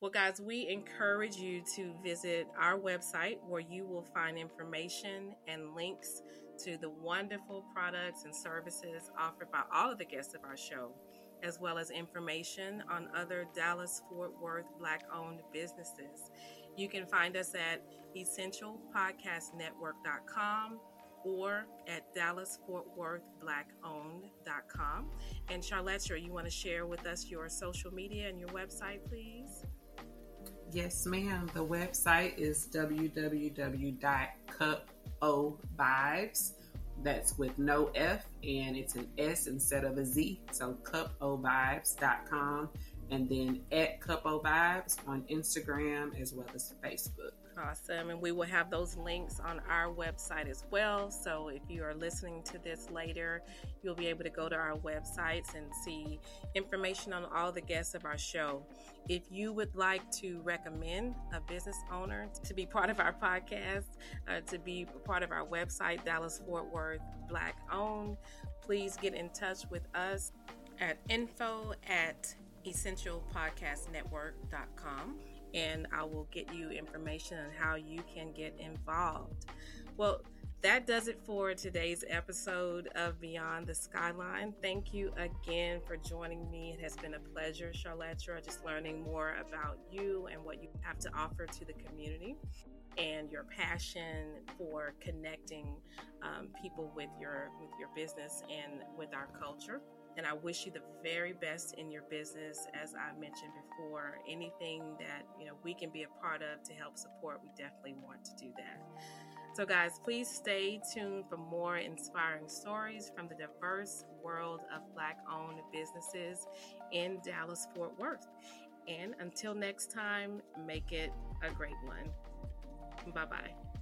Well, guys, we encourage you to visit our website where you will find information and links to the wonderful products and services offered by all of the guests of our show as well as information on other Dallas Fort Worth Black owned businesses. You can find us at essentialpodcastnetwork.com or at dallasfortworthblackowned.com. And Charlotte, you want to share with us your social media and your website, please? Yes, ma'am. The website is www.cupovibes.com that's with no F and it's an S instead of a Z. So cupovibes.com and then at Couple cupovibes on Instagram as well as Facebook. Awesome. And we will have those links on our website as well. So if you are listening to this later, you'll be able to go to our websites and see information on all the guests of our show. If you would like to recommend a business owner to be part of our podcast, uh, to be part of our website, Dallas Fort Worth Black Owned, please get in touch with us at info at essentialpodcastnetwork.com and I will get you information on how you can get involved. Well, that does it for today's episode of Beyond the Skyline. Thank you again for joining me. It has been a pleasure, Charlotte, just learning more about you and what you have to offer to the community and your passion for connecting um, people with your with your business and with our culture. And I wish you the very best in your business. As I mentioned before, anything that you know we can be a part of to help support, we definitely want to do that. So, guys, please stay tuned for more inspiring stories from the diverse world of Black owned businesses in Dallas, Fort Worth. And until next time, make it a great one. Bye bye.